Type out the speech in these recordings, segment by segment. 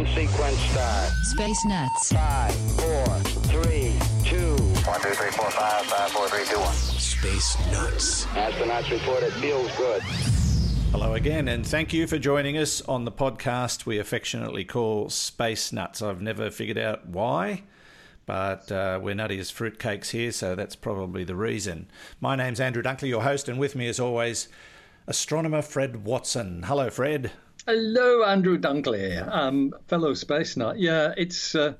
ignition sequence start. Space Nuts. 5, 4, 3, 2. 1, 2, 3, 4, 5, 5, 4, 3, 2, 1. Space Nuts. Astronauts report it feels good. Hello again, and thank you for joining us on the podcast we affectionately call Space Nuts. I've never figured out why, but uh, we're nutty as fruitcakes here, so that's probably the reason. My name's Andrew Dunkley, your host, and with me, as always, astronomer Fred Watson. Hello, Fred. Hello, Andrew Dunkley, um, fellow space nut. Yeah, it's. Uh,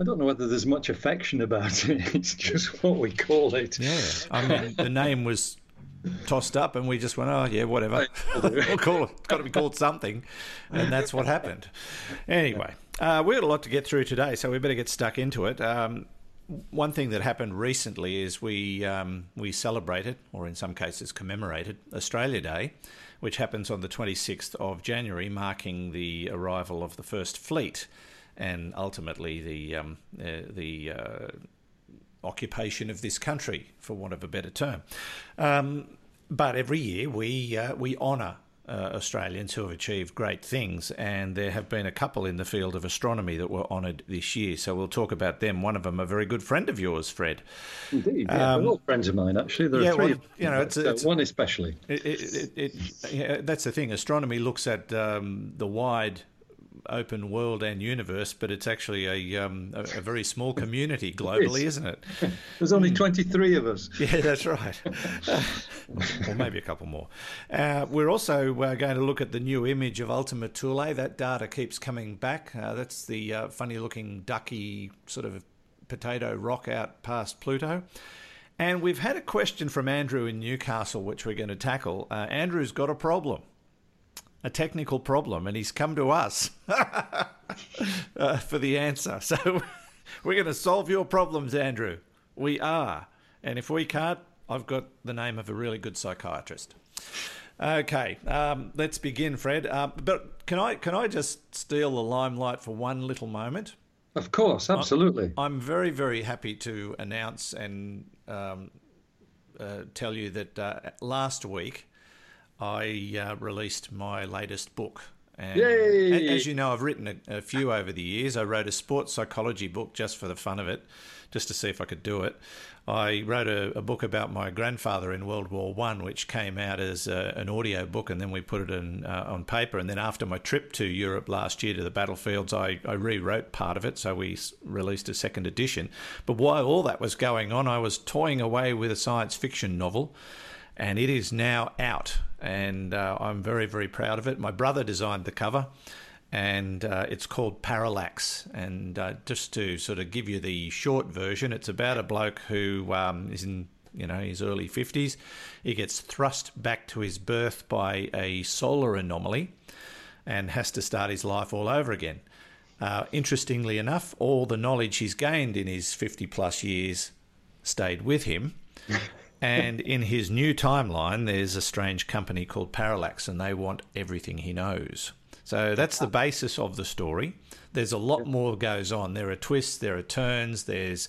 I don't know whether there's much affection about it. It's just what we call it. Yeah, I mean, the name was tossed up, and we just went, "Oh, yeah, whatever. we'll call it. It's got to be called something," and that's what happened. Anyway, uh, we got a lot to get through today, so we better get stuck into it. Um, one thing that happened recently is we um, we celebrated, or in some cases commemorated, Australia Day, which happens on the 26th of January, marking the arrival of the first fleet, and ultimately the um, uh, the uh, occupation of this country, for want of a better term. Um, but every year we uh, we honour uh, Australians who have achieved great things, and there have been a couple in the field of astronomy that were honoured this year. So we'll talk about them. One of them, a very good friend of yours, Fred. Indeed, yeah, Um, they're all friends of mine. Actually, there are yeah, three. well, of you know, it's a- uh, it's- one especially. It, it, it, it, yeah, that's the thing. Astronomy looks at um, the wide open world and universe, but it's actually a, um, a, a very small community globally, isn't it? There's only 23 of us. Yeah, that's right. or maybe a couple more. Uh, we're also uh, going to look at the new image of Ultima Thule. That data keeps coming back. Uh, that's the uh, funny looking ducky sort of potato rock out past Pluto. And we've had a question from Andrew in Newcastle, which we're going to tackle. Uh, Andrew's got a problem, a technical problem, and he's come to us uh, for the answer. So we're going to solve your problems, Andrew. We are. And if we can't, I've got the name of a really good psychiatrist. Okay, um, let's begin, Fred. Uh, but can I can I just steal the limelight for one little moment? Of course, absolutely. I'm very very happy to announce and um, uh, tell you that uh, last week I uh, released my latest book. And Yay! as you know, I've written a, a few over the years. I wrote a sports psychology book just for the fun of it, just to see if I could do it. I wrote a, a book about my grandfather in World War One, which came out as a, an audio book, and then we put it in, uh, on paper. And then after my trip to Europe last year to the battlefields, I, I rewrote part of it, so we released a second edition. But while all that was going on, I was toying away with a science fiction novel and it is now out. And uh, I'm very, very proud of it. My brother designed the cover, and uh, it's called Parallax. And uh, just to sort of give you the short version, it's about a bloke who um, is in you know his early 50s. He gets thrust back to his birth by a solar anomaly, and has to start his life all over again. Uh, interestingly enough, all the knowledge he's gained in his 50 plus years stayed with him. And in his new timeline, there's a strange company called Parallax, and they want everything he knows. So that's the basis of the story. There's a lot more goes on. There are twists, there are turns, there's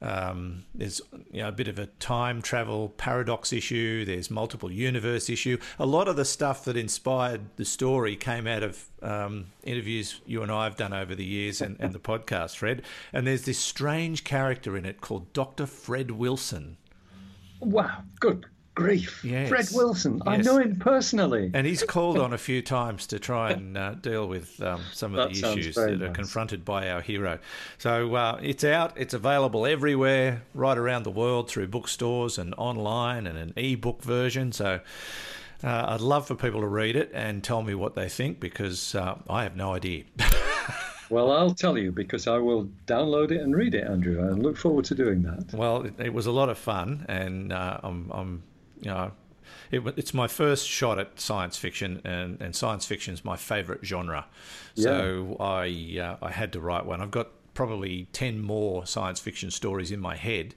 um, there's you know, a bit of a time travel paradox issue. There's multiple universe issue. A lot of the stuff that inspired the story came out of um, interviews you and I have done over the years and, and the podcast, Fred. And there's this strange character in it called Dr. Fred Wilson. Wow, good grief. Yes. Fred Wilson. I know him personally. And he's called on a few times to try and uh, deal with um, some of That the issues very that are confronted by our hero. So uh, it's out, it's available everywhere, right around the world through bookstores and online and an e-book version. So uh, I'd love for people to read it and tell me what they think because uh, I have no idea. Well, I'll tell you because I will download it and read it, Andrew. I look forward to doing that. Well, it, it was a lot of fun, and uh, I'm, I'm, you know, it, it's my first shot at science fiction, and, and science fiction is my favourite genre. So I uh, I had to write one. I've got probably ten more science fiction stories in my head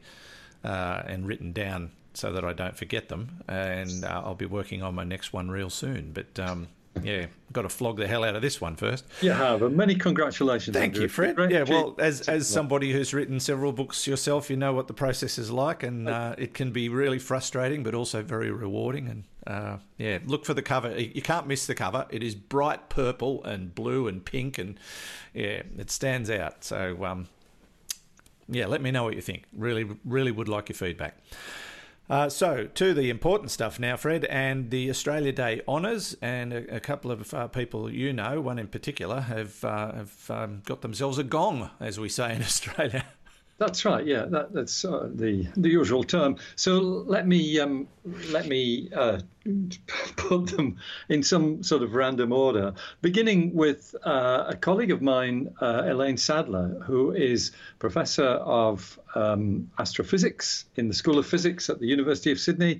uh, and written down so that I don't forget them. And uh, I'll be working on my next one real soon. But um, yeah, got to flog the hell out of this one first. You have, and many congratulations. Thank Andrew. you, Fred. Great Yeah, well, as as somebody who's written several books yourself, you know what the process is like, and uh, it can be really frustrating, but also very rewarding. And uh, yeah, look for the cover. You can't miss the cover. It is bright purple and blue and pink, and yeah, it stands out. So um, yeah, let me know what you think. Really, really would like your feedback. Uh, so, to the important stuff now, Fred, and the Australia Day honours, and a, a couple of uh, people you know, one in particular, have uh, have um, got themselves a gong, as we say in Australia. That's right. Yeah, that, that's uh, the the usual term. So let me um, let me uh, put them in some sort of random order, beginning with uh, a colleague of mine, Elaine Sadler, who is professor of um, astrophysics in the School of Physics at the University of Sydney,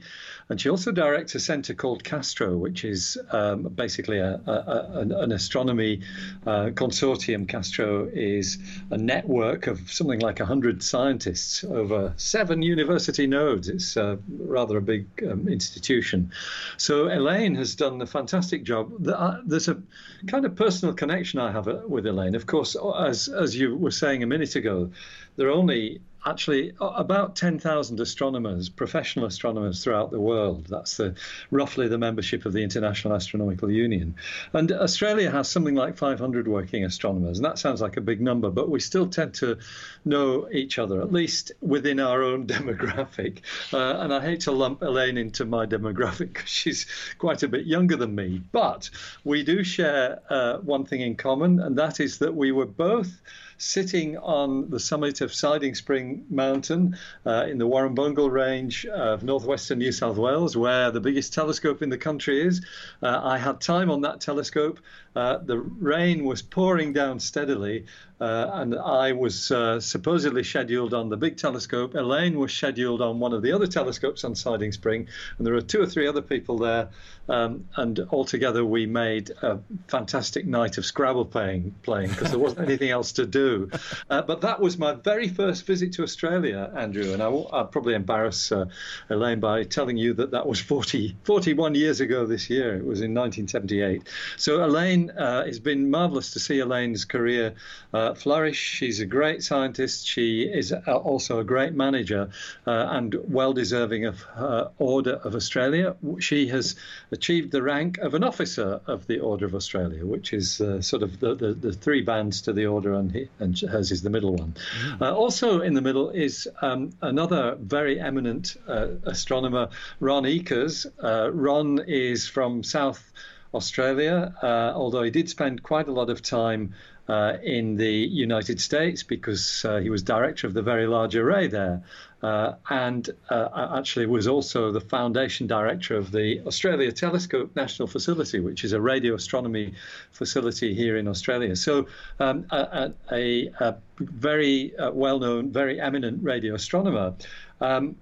and she also directs a centre called CAASTRO, which is um, basically a, a, a, an- astronomy uh, consortium. CAASTRO is a network of something like 100 scientists over seven university nodes. It's uh, rather a big um, institution. So Elaine has done a fantastic job. Uh, There's a kind of personal connection I have uh, with Elaine. Of course, as as you were saying a minute ago, there are only actually about 10,000 astronomers, professional astronomers throughout the world. That's the roughly the membership of the International Astronomical Union. And Australia has something like 500 working astronomers, and that sounds like a big number, but we still tend to know each other, at least within our own demographic. Uh, and I hate to lump Elaine into my demographic because she's quite a bit younger than me, but we do share uh, one thing in common, and that is that we were both sitting on the summit of Siding Spring Mountain uh, in the Warrumbungle Range of northwestern New South Wales, where the biggest telescope in the country is. Uh, I had time on that telescope. Uh, the rain was pouring down steadily, uh, and I was uh, supposedly scheduled on the big telescope. Elaine was scheduled on one of the other telescopes on Siding Spring, and there were two or three other people there. Um, and altogether, we made a fantastic night of Scrabble playing, playing because there wasn't anything else to do. Uh, but that was my very first visit to Australia, Andrew, and I will, I'll probably embarrass uh, Elaine by telling you that that was 40, 41 years ago this year. It was in 1978. So Elaine, uh, it's been marvelous to see Elaine's career uh, flourish. She's a great scientist. She is also a great manager uh, and well deserving of her Order of Australia. She has achieved the rank of an officer of the Order of Australia, which is uh, sort of the, the, the three bands to the order, and, he, and hers is the middle one. Uh, also in the middle is um, another very eminent uh, astronomer, Ron Ekers. Uh, Ron is from South Australia, uh, although he did spend quite a lot of time uh, in the United States because uh, he was director of the Very Large Array there. Uh, and uh, actually was also the foundation director of the Australia Telescope National Facility, which is a radio astronomy facility here in Australia. So, um, a, a, a very uh, well known, very eminent radio astronomer. Um,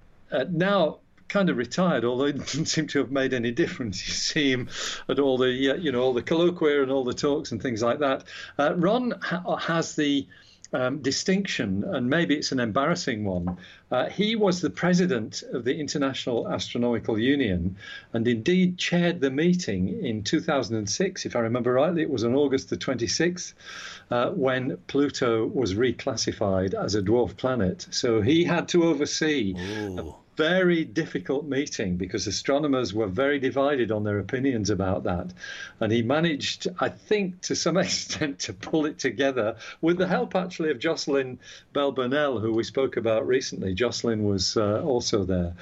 now, kind of retired, although it doesn't seem to have made any difference. You see him at all the, uh, you know, all the colloquia and all the talks and things like that. Uh, Ron ha- has the um, distinction, and maybe it's an embarrassing one. Uh, he was the president of the International Astronomical Union and indeed chaired the meeting in 2006, if I remember rightly. It was on August the 26th uh, when Pluto was reclassified as a dwarf planet. So he had to oversee a very difficult meeting because astronomers were very divided on their opinions about that. And he managed, I think, to some extent, to pull it together with the help actually of Jocelyn Bell Burnell, who we spoke about recently. Jocelyn was uh, also there.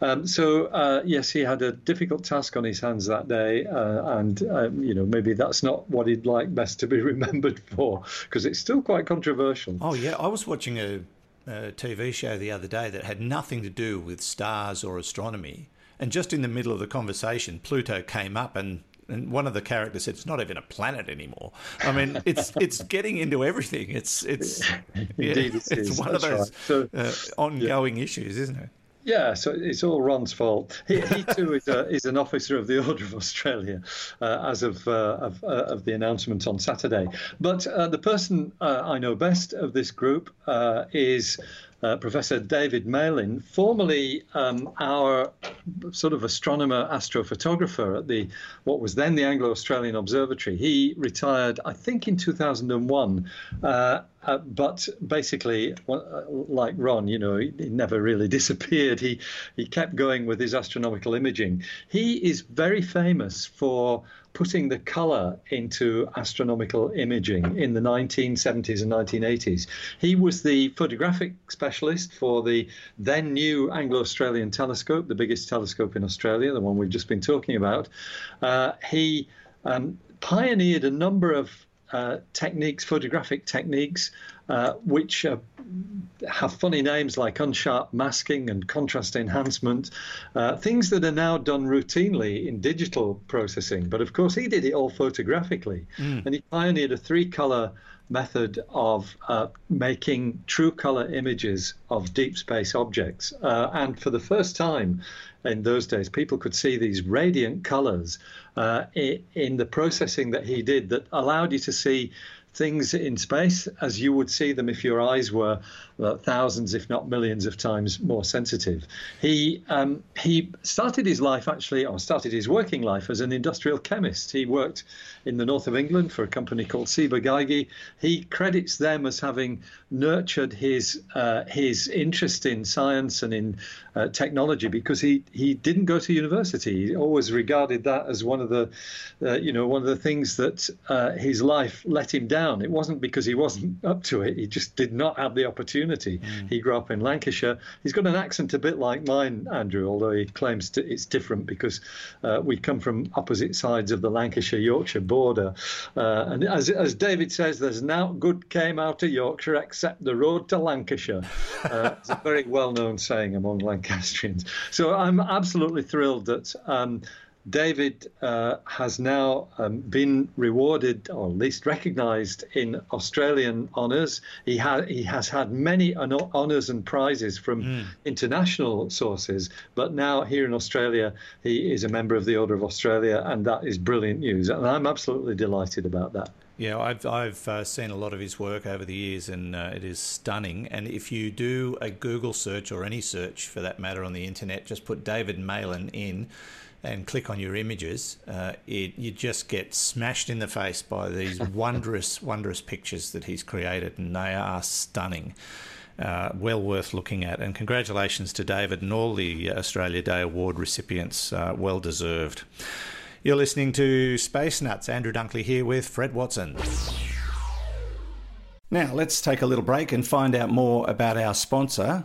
Um, so, uh, yes, he had a difficult task on his hands that day. Uh, and, um, you know, maybe that's not what he'd like best to be remembered for because it's still quite controversial. Oh yeah, I was watching a, a TV show the other day that had nothing to do with stars or astronomy, and just in the middle of the conversation, Pluto came up and. And one of the characters said, "It's not even a planet anymore." I mean, it's it's getting into everything. It's it's yeah, Indeed it it's one of those right. So- uh, ongoing issues, isn't it? Yeah, so it's all Ron's fault. He, he too is, a, is an officer of the Order of Australia uh, as of, uh, of, uh, of, the announcement on Saturday. But uh, the person uh, I know best of this group uh, is uh, Professor David Malin, formerly um, our sort of astronomer astrophotographer at the what was then the Anglo-Australian Observatory. He retired, I think, in 2001. Uh, but basically, uh, like Ron, you know, he, he, never really disappeared. He he kept going with his astronomical imaging. He is very famous for putting the color into astronomical imaging in the 1970s and 1980s. He was the photographic specialist for the then new Anglo Australian telescope, the biggest telescope in Australia, the one we've just been talking about. Uh, he um, pioneered a number of uh, techniques, photographic techniques, uh, which uh, have funny names like unsharp masking and contrast enhancement, uh, things that are now done routinely in digital processing. But of course, he did it all photographically, mm. and he pioneered a three color method of uh, making true color images of deep space objects. Uh, and for the first time in those days, people could see these radiant colors uh, in the processing that he did that allowed you to see things in space as you would see them if your eyes were thousands, if not millions, of times more sensitive. He um, he started his life actually, or started his working life as an industrial chemist. He worked in the north of England for a company called Ciba-Geigy. He credits them as having nurtured his uh, his interest in science and in uh, technology because he he didn't go to university. He always regarded that as one of the uh, you know one of the things that uh, his life let him down. It wasn't because he wasn't up to it. He just did not have the opportunity community. Mm. He grew up in Lancashire. He's got an accent a bit like mine, Andrew, although he claims to, it's different because uh, we come from opposite sides of the Lancashire Yorkshire border. Uh, and as, as David says, there's now good came out of Yorkshire except the road to Lancashire. Uh, it's a very well known saying among Lancastrians. So I'm absolutely thrilled that. Um, David uh, has now um, been rewarded, or at least recognised, in Australian honours. He, ha- he has had many honours and prizes from mm. international sources, but now here in Australia, he is a member of the Order of Australia, and that is brilliant news. And I'm absolutely delighted about that. Yeah, I've I've uh, seen a lot of his work over the years, and uh, it is stunning. And if you do a Google search or any search for that matter on the internet, just put David Malin in and click on your images, uh, it, you just get smashed in the face by these wondrous, wondrous pictures that he's created, and they are stunning. Uh, well worth looking at. And congratulations to David and all the Australia Day Award recipients. Uh, well deserved. You're listening to Space Nuts. Andrew Dunkley here with Fred Watson. Now, let's take a little break and find out more about our sponsor,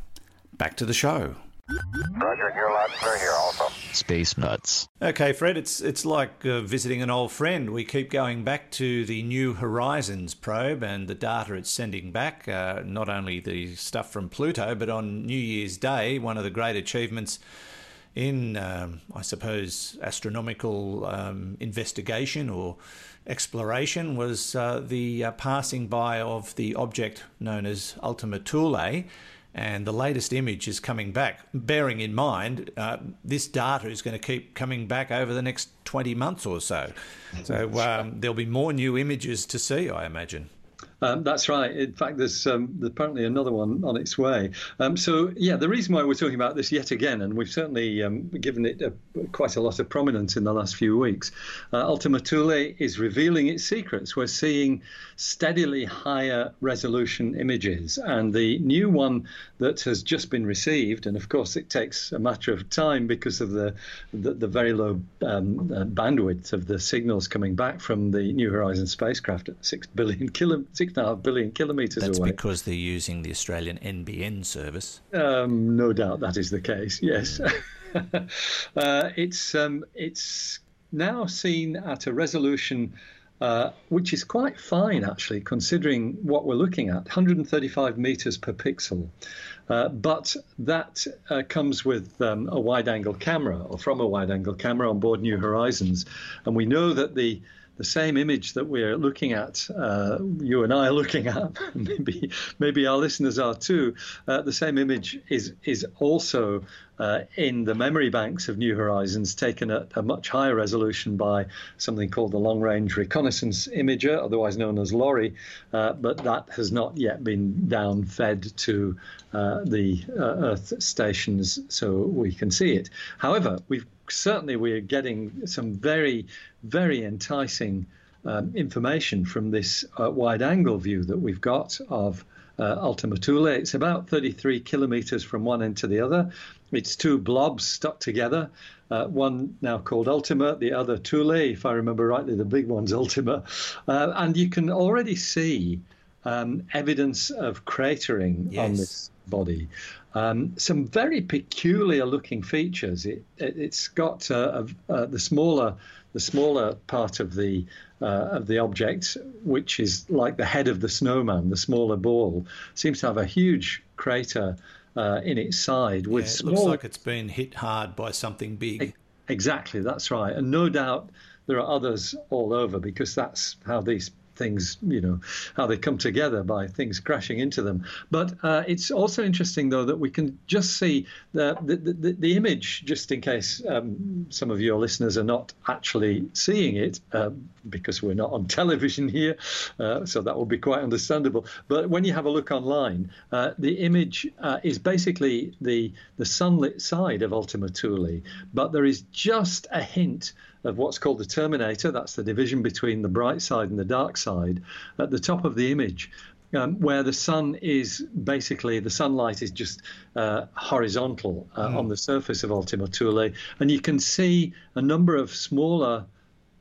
back to the show. Roger, you're loud and clear here also. Space Nuts. Okay, Fred, it's it's like uh, visiting an old friend. We keep going back to the New Horizons probe and the data it's sending back. Uh, not only the stuff from Pluto, but on New Year's Day, one of the great achievements in, um, I suppose, astronomical um, investigation or exploration was uh, the uh, passing by of the object known as Ultima Thule. And the latest image is coming back, bearing in mind uh, this data is going to keep coming back over the next 20 months or so. So um, there'll be more new images to see, I imagine. Um, that's right. In fact, there's um, apparently another one on its way. Um, so, yeah, the reason why we're talking about this yet again, and we've certainly um, given it a, quite a lot of prominence in the last few weeks, uh, Ultima Thule is revealing its secrets. We're seeing steadily higher resolution images, and the new one that has just been received, and of course, it takes a matter of time because of the the, the very low um, uh, bandwidth of the signals coming back from the New Horizons spacecraft at six billion kilo, six and a half billion kilometers That's away. because they're using the Australian NBN service. Um, no doubt that is the case. Yes, uh, it's um, it's now seen at a resolution. Uh, which is quite fine actually, considering what we're looking at 135 meters per pixel. Uh, but that uh, comes with um, a wide angle camera or from a wide angle camera on board New Horizons. And we know that the the same image that we're looking at, uh, you and I are looking at, maybe maybe our listeners are too. Uh, the same image is is also uh, in the memory banks of New Horizons, taken at a much higher resolution by something called the Long Range Reconnaissance Imager, otherwise known as LORRI, uh, but that has not yet been down fed to uh, the uh, Earth stations so we can see it. However, we've certainly we're getting some very, very enticing um, information from this uh, wide angle view that we've got of uh, Ultima Thule. It's about 33 kilometers from one end to the other. It's two blobs stuck together. Uh, one now called Ultima, the other Thule, if I remember rightly, the big one's Ultima. Uh, and you can already see um, evidence of cratering Yes. on this body. Um, some very peculiar looking features. It, it, has got uh, uh, the smaller the smaller part of the uh, of the object, which is like the head of the snowman, the smaller ball, seems to have a huge crater uh, in its side with Yeah, it small. looks like it's been hit hard by something big. Exactly, that's right. And no doubt there are others all over because that's how these things, you know, how they come together by things crashing into them. But uh, it's also interesting, though, that we can just see the the, the, the image, just in case um, some of your listeners are not actually seeing it, uh, because we're not on television here, uh, so that will be quite understandable. But when you have a look online, uh, the image uh, is basically the the sunlit side of Ultima Thule, but there is just a hint of what's called the terminator. That's the division between the bright side and the dark side at the top of the image. Um, where the sun is basically the sunlight is just uh, horizontal uh, on the surface of Ultima Thule, and you can see a number of smaller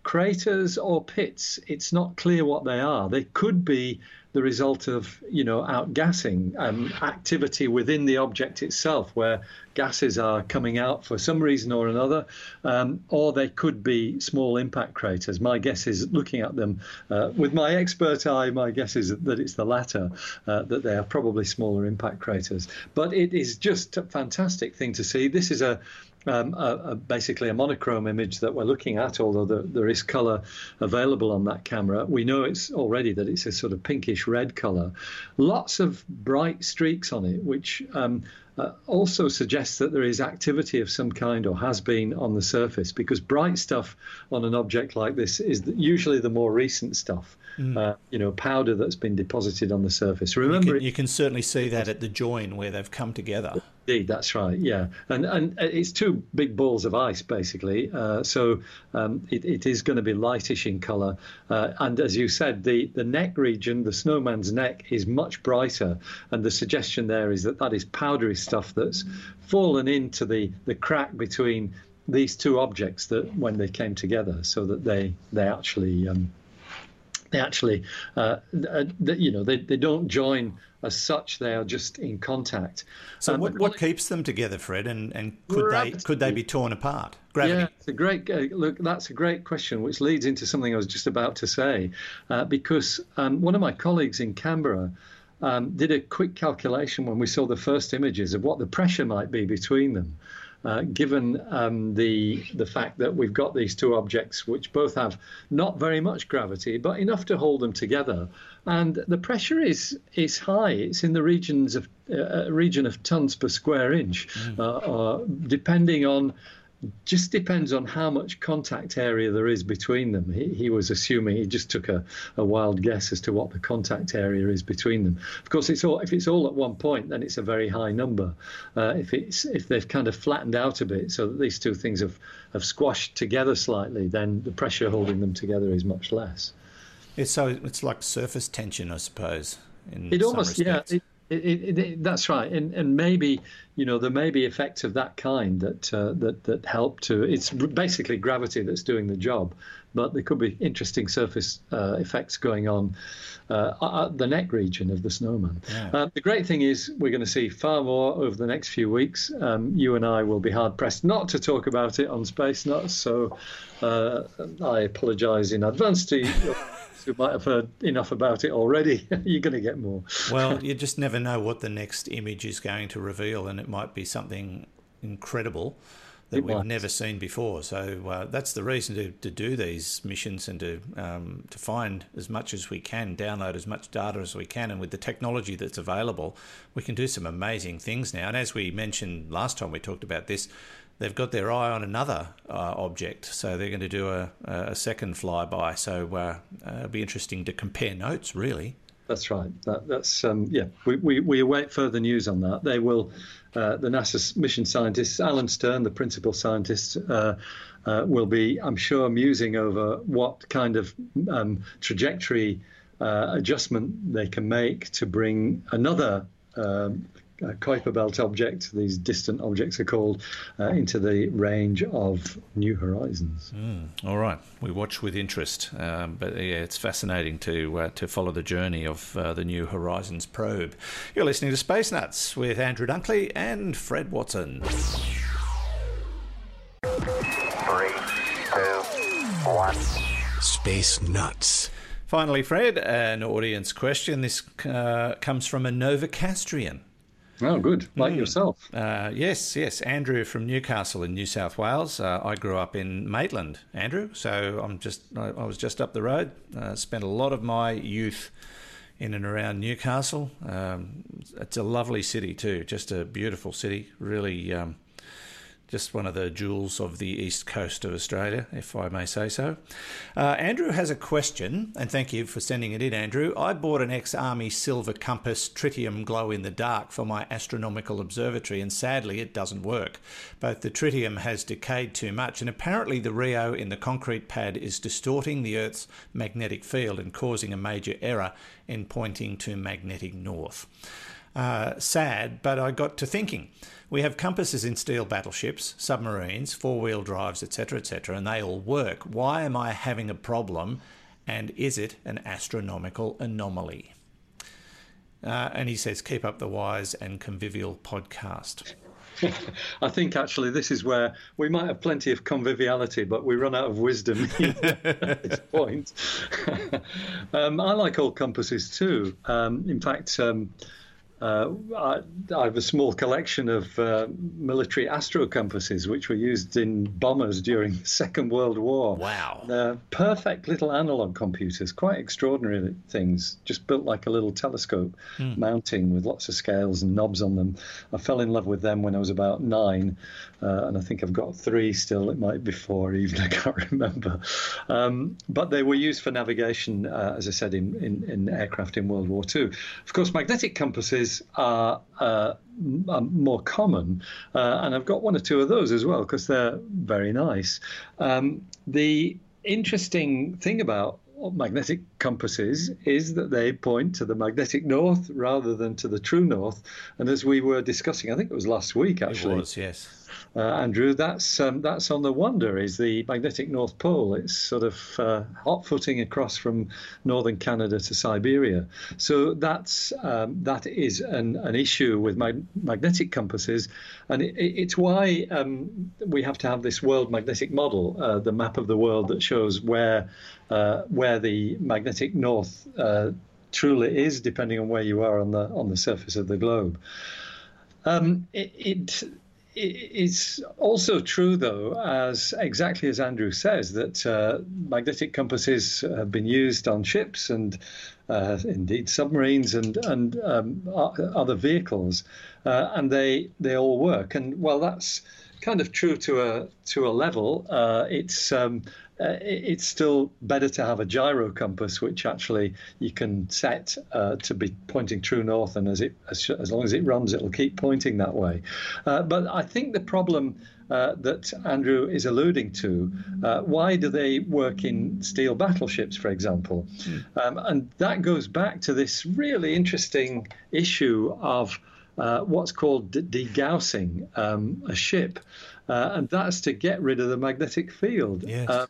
craters or pits. It's not clear what they are. They could be the result of you know outgassing um, activity within the object itself, where gases are coming out for some reason or another, um, or they could be small impact craters. My guess is, looking at them uh, with my expert eye, my guess is that it's the latter, uh, that they are probably smaller impact craters. But it is just a fantastic thing to see. This is a um, a, a, basically a monochrome image that we're looking at, although there, there is color available on that camera. We know it's already that it's a sort of pinkish red color. Lots of bright streaks on it, which um, uh, also suggests that there is activity of some kind or has been on the surface because bright stuff on an object like this is usually the more recent stuff. Uh, you know, powder that's been deposited on the surface. You Remember, can, it- you can certainly see that at the join where they've come together. Indeed, that's right. Yeah, and and it's two big balls of ice basically. Uh, so um, it, it is going to be lightish in colour, uh, and as you said, the the neck region, the snowman's neck, is much brighter, and the suggestion there is that that is powdery stuff that's fallen into the the crack between these two objects that when they came together, so that they they actually um, they actually uh, uh, you know they, they don't join as such they are just in contact. So um, what, what keeps them together fred and, and could they could they be torn apart? Gravity. Yeah it's a great uh, look that's a great question which leads into something i was just about to say. Uh, because um, one of my colleagues in canberra um, did a quick calculation when we saw the first images of what the pressure might be between them uh, given um, the the fact that we've got these two objects which both have not very much gravity but enough to hold them together, and the pressure is is high. It's in the regions of uh, region of tons per square inch, mm. uh, depending on just depends on how much contact area there is between them. He, he was assuming he just took a, a, wild guess as to what the contact area is between them. Of course, it's all if it's all at one point, then it's a very high number. Uh, if it's if they've kind of flattened out a bit, so that these two things have have squashed together slightly, then the pressure holding them together is much less. It's so it's like surface tension, I suppose. it almost respects. yeah. It, it, it, it, that's right, and and maybe you know there may be effects of that kind that uh, that that help to. It's basically gravity that's doing the job, but there could be interesting surface uh, effects going on uh, at the neck region of the snowman. Yeah. Uh, the great thing is we're going to see far more over the next few weeks. Um, you and I will be hard pressed not to talk about it on Space Nuts, so uh, I apologise in advance to you who might have heard enough about it already. You're going to get more. well, you just never know what the next image is going to reveal, and it might be something incredible that it we've might. never seen before. So uh, that's the reason to, to do these missions and to um, to find as much as we can, download as much data as we can, and with the technology that's available, we can do some amazing things now. And as we mentioned last time we talked about this, they've got their eye on another uh, object, so they're going to do a, a second flyby. So uh, uh, it'll be interesting to compare notes, really. That's right. That, that's um, yeah. We, we, we await further news on that. They will. Uh, the NASA mission scientists, Alan Stern, the principal scientist, uh, uh, will be, I'm sure, musing over what kind of um, trajectory adjustment they can make to bring another um, uh, Kuiper Belt object, these distant objects are called, uh, into the range of New Horizons. Mm, all right, we watch with interest, um, but yeah, it's fascinating to uh, to follow the journey of uh, the New Horizons probe. You're listening to Space Nuts with Andrew Dunkley and Fred Watson. Three, two, one. Space Nuts. Finally, Fred, an audience question. This uh, comes from a Novocastrian. Oh, good. Like mm. yourself. Uh, yes, yes. Andrew from Newcastle in New South Wales. Uh, I grew up in Maitland, Andrew. So I'm just, I, I was just up the road. Uh, spent a lot of my youth in and around Newcastle. Um, it's a lovely city too. Just a beautiful city. Really. Um, just one of the jewels of the east coast of Australia, if I may say so. Uh, Andrew has a question, and thank you for sending it in, Andrew. I bought an ex Army Silva Compass tritium glow in the dark for my astronomical observatory, and sadly it doesn't work. Both the tritium has decayed too much, and apparently the reo in the concrete pad is distorting the Earth's magnetic field and causing a major error in pointing to magnetic north. Uh, sad, but I got to thinking. We have compasses in steel battleships, submarines, four wheel drives, etc., etc., and they all work. Why am I having a problem? And is it an astronomical anomaly? Uh, and he says, keep up the wise and convivial podcast. I think actually this is where we might have plenty of conviviality, but we run out of wisdom at this point. um, I like old compasses too. Um, in fact, um, uh, I, I, have a small collection of uh, military astro compasses, which were used in bombers during the Second World War. Wow. They're perfect little analog computers, quite extraordinary things, just built like a little telescope mm. mounting with lots of scales and knobs on them. I fell in love with them when I was about nine, uh, and I think I've got three still. It might be four even, I can't remember. Um, but they were used for navigation, uh, as I said, in, in, in aircraft in World War II. Of course, magnetic compasses uh, are more common, uh, and I've got one or two of those as well because they're very nice. Um, the interesting thing about magnetic compasses is that they point to the magnetic north rather than to the true north. And as we were discussing, I think it was last week actually, It was, yes. uh, Andrew. That's um, that's on the Wonder is the magnetic North Pole. It's sort of uh, hot footing across from northern Canada to Siberia. So that's um, that is an, an issue with mag- magnetic compasses, and it, it's why um, we have to have this world magnetic model, uh, the map of the world that shows where uh, where the magnetic north. Uh, truly is depending on where you are on the on the surface of the globe um, it, it it's also true, though, as exactly as Andrew says, that uh, magnetic compasses have been used on ships and uh, indeed submarines and and um, other vehicles, uh, and they they all work. And well, that's kind of true to a to a level. Uh, it's um, uh, it's still better to have a gyro compass, which actually you can set uh, to be pointing true north, and as it as, as, long as it runs, it'll keep pointing that way. Uh, but I think the problem. Uh, that Andrew is alluding to. Uh, why do they work in steel battleships, for example? Mm. Um, and that goes back to this really interesting issue of uh, what's called degaussing um, a ship, and that's to get rid of the magnetic field. Yes.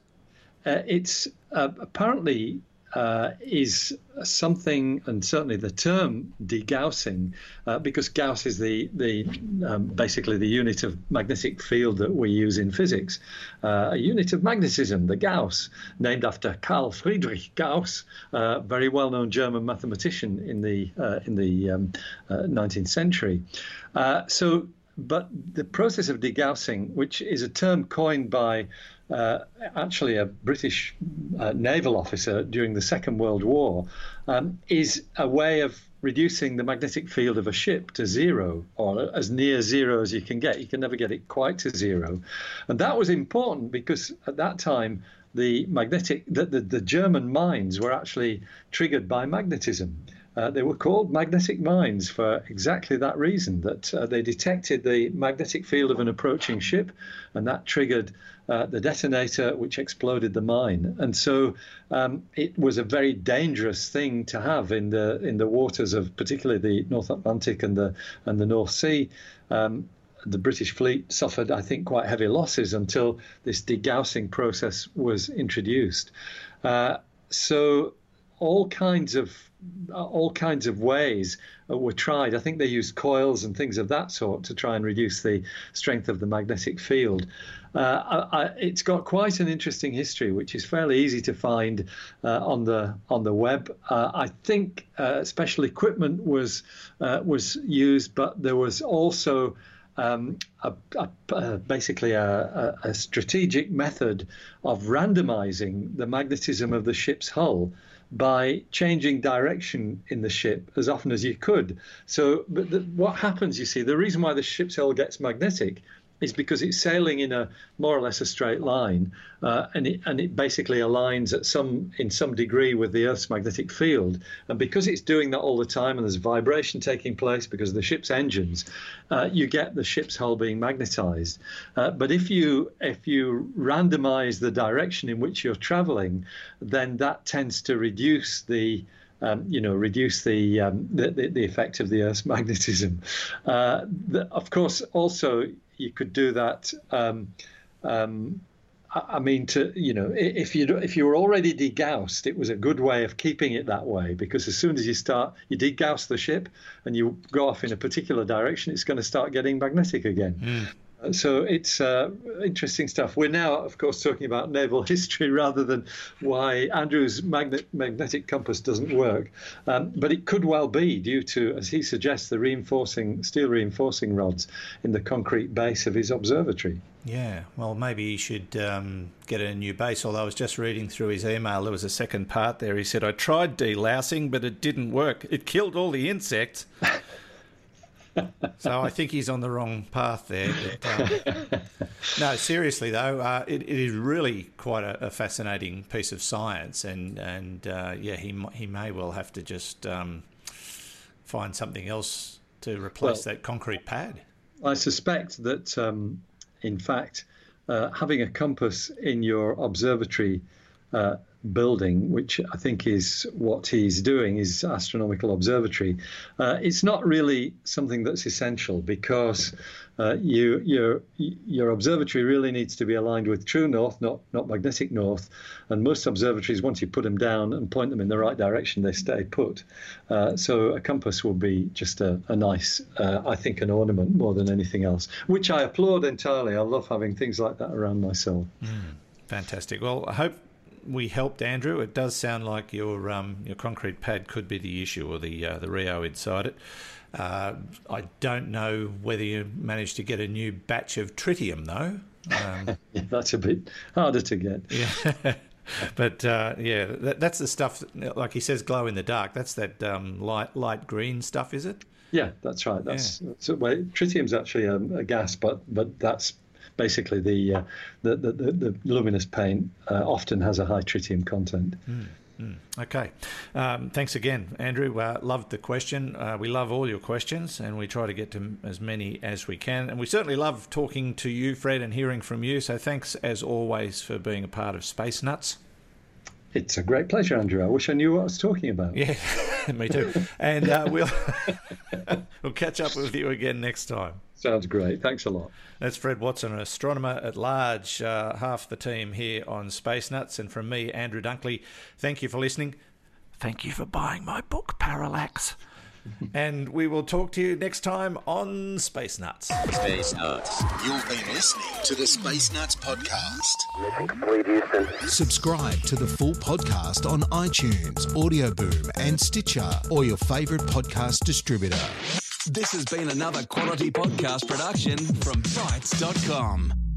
Uh, it's uh, apparently uh, is something, and certainly the term degaussing, uh, because Gauss is the the um, basically the unit of magnetic field that we use in physics, uh, a unit of magnetism, the Gauss, named after Carl Friedrich Gauss, uh, very well-known German mathematician in the uh, in the um, 19th century. so, but the process of degaussing, which is a term coined by uh, actually a British uh, naval officer during the Second World War, um, is a way of reducing the magnetic field of a ship to zero or as near zero as you can get. You can never get it quite to zero. And that was important because at that time, the magnetic the, the, the German mines were actually triggered by magnetism. Uh, they were called magnetic mines for exactly that reason that uh, they detected the magnetic field of an approaching ship, and that triggered uh, the detonator, which exploded the mine. And so um, it was a very dangerous thing to have in the in the waters of particularly the North Atlantic and the and the North Sea. Um, the British fleet suffered, I think, quite heavy losses until this degaussing process was introduced. Uh, so all kinds of all kinds of ways were tried. I think they used coils and things of that sort to try and reduce the strength of the magnetic field. Uh, I, it's got quite an interesting history, which is fairly easy to find uh, on the on the web. Uh, I think uh, special equipment was uh, was used, but there was also um, a, a, basically a, a, strategic method of randomizing the magnetism of the ship's hull by changing direction in the ship as often as you could. So, but the, what happens, you see, the reason why the ship's hull gets magnetic is because it's sailing in a more or less a straight line, uh, and it and it basically aligns at some in some degree with the Earth's magnetic field. And because it's doing that all the time, and there's vibration taking place because of the ship's engines, uh, you get the ship's hull being magnetized. Uh, but if you if you randomize the direction in which you're traveling, then that tends to reduce the um, you know, reduce the, um, the, the effect of the Earth's magnetism. Uh, the, of course, also you could do that. Um, um, I mean, to you know, if you if you were already degaussed, it was a good way of keeping it that way because as soon as you start, you degauss the ship and you go off in a particular direction, it's going to start getting magnetic again. Mm. So it's uh, interesting stuff. We're now, of course, talking about naval history rather than why Andrew's magnet, magnetic compass doesn't work. Um, but it could well be due to, as he suggests, the reinforcing steel reinforcing rods in the concrete base of his observatory. Yeah, well, maybe he should um, get a new base. Although I was just reading through his email, there was a second part there. He said, I tried delousing, but it didn't work. It killed all the insects. so I think he's on the wrong path there. But, um, no, seriously though, uh, it, it is really quite a, a, fascinating piece of science, and and uh, yeah, he he may well have to just um, find something else to replace Well- that concrete pad. I suspect that, um, in fact, uh, having a compass in your observatory uh, building, which I think is what he's doing, his astronomical observatory, uh, it's not really something that's essential because uh, you, your your observatory really needs to be aligned with true north, not not magnetic north. And most observatories, once you put them down and point them in the right direction, they stay put. Uh, so a compass will be just a, a nice, uh, I think, an ornament more than anything else, which I applaud entirely. I love having things like that around myself. Fantastic. Well, I hope we helped Andrew. It does sound like your um, your concrete pad could be the issue or the uh, the reo inside it. Uh, I don't know whether you managed to get a new batch of tritium though. Um, Yeah, that's a bit harder to get. yeah. But uh, yeah, that, that's the stuff. That, like he says, glow in the dark. That's that um, light light green stuff, is it? Yeah, that's right. That's, that's well, tritium's actually a, a gas, but but that's basically the uh, the, the, the luminous paint uh, often has a high tritium content. Okay. Um, thanks again, Andrew. Uh, loved the question. Uh, we love all your questions, and we try to get to as many as we can. And we certainly love talking to you, Fred, and hearing from you. So thanks, as always, for being a part of Space Nuts. It's a great pleasure, Andrew. I wish I knew what I was talking about. Yeah, me too. And uh, we'll we'll catch up with you again next time. Sounds great. Thanks a lot. That's Fred Watson, an astronomer at large, uh, half the team here on Space Nuts. And from me, Andrew Dunkley, thank you for listening. Thank you for buying my book, Parallax. And we will talk to you next time on Space Nuts. Space Nuts. You've been listening to the Space Nuts podcast. Mission complete, Houston. Subscribe to the full podcast on iTunes, Audio Boom, and Stitcher, or your favorite podcast distributor. This has been another quality podcast production from Bitesz.com.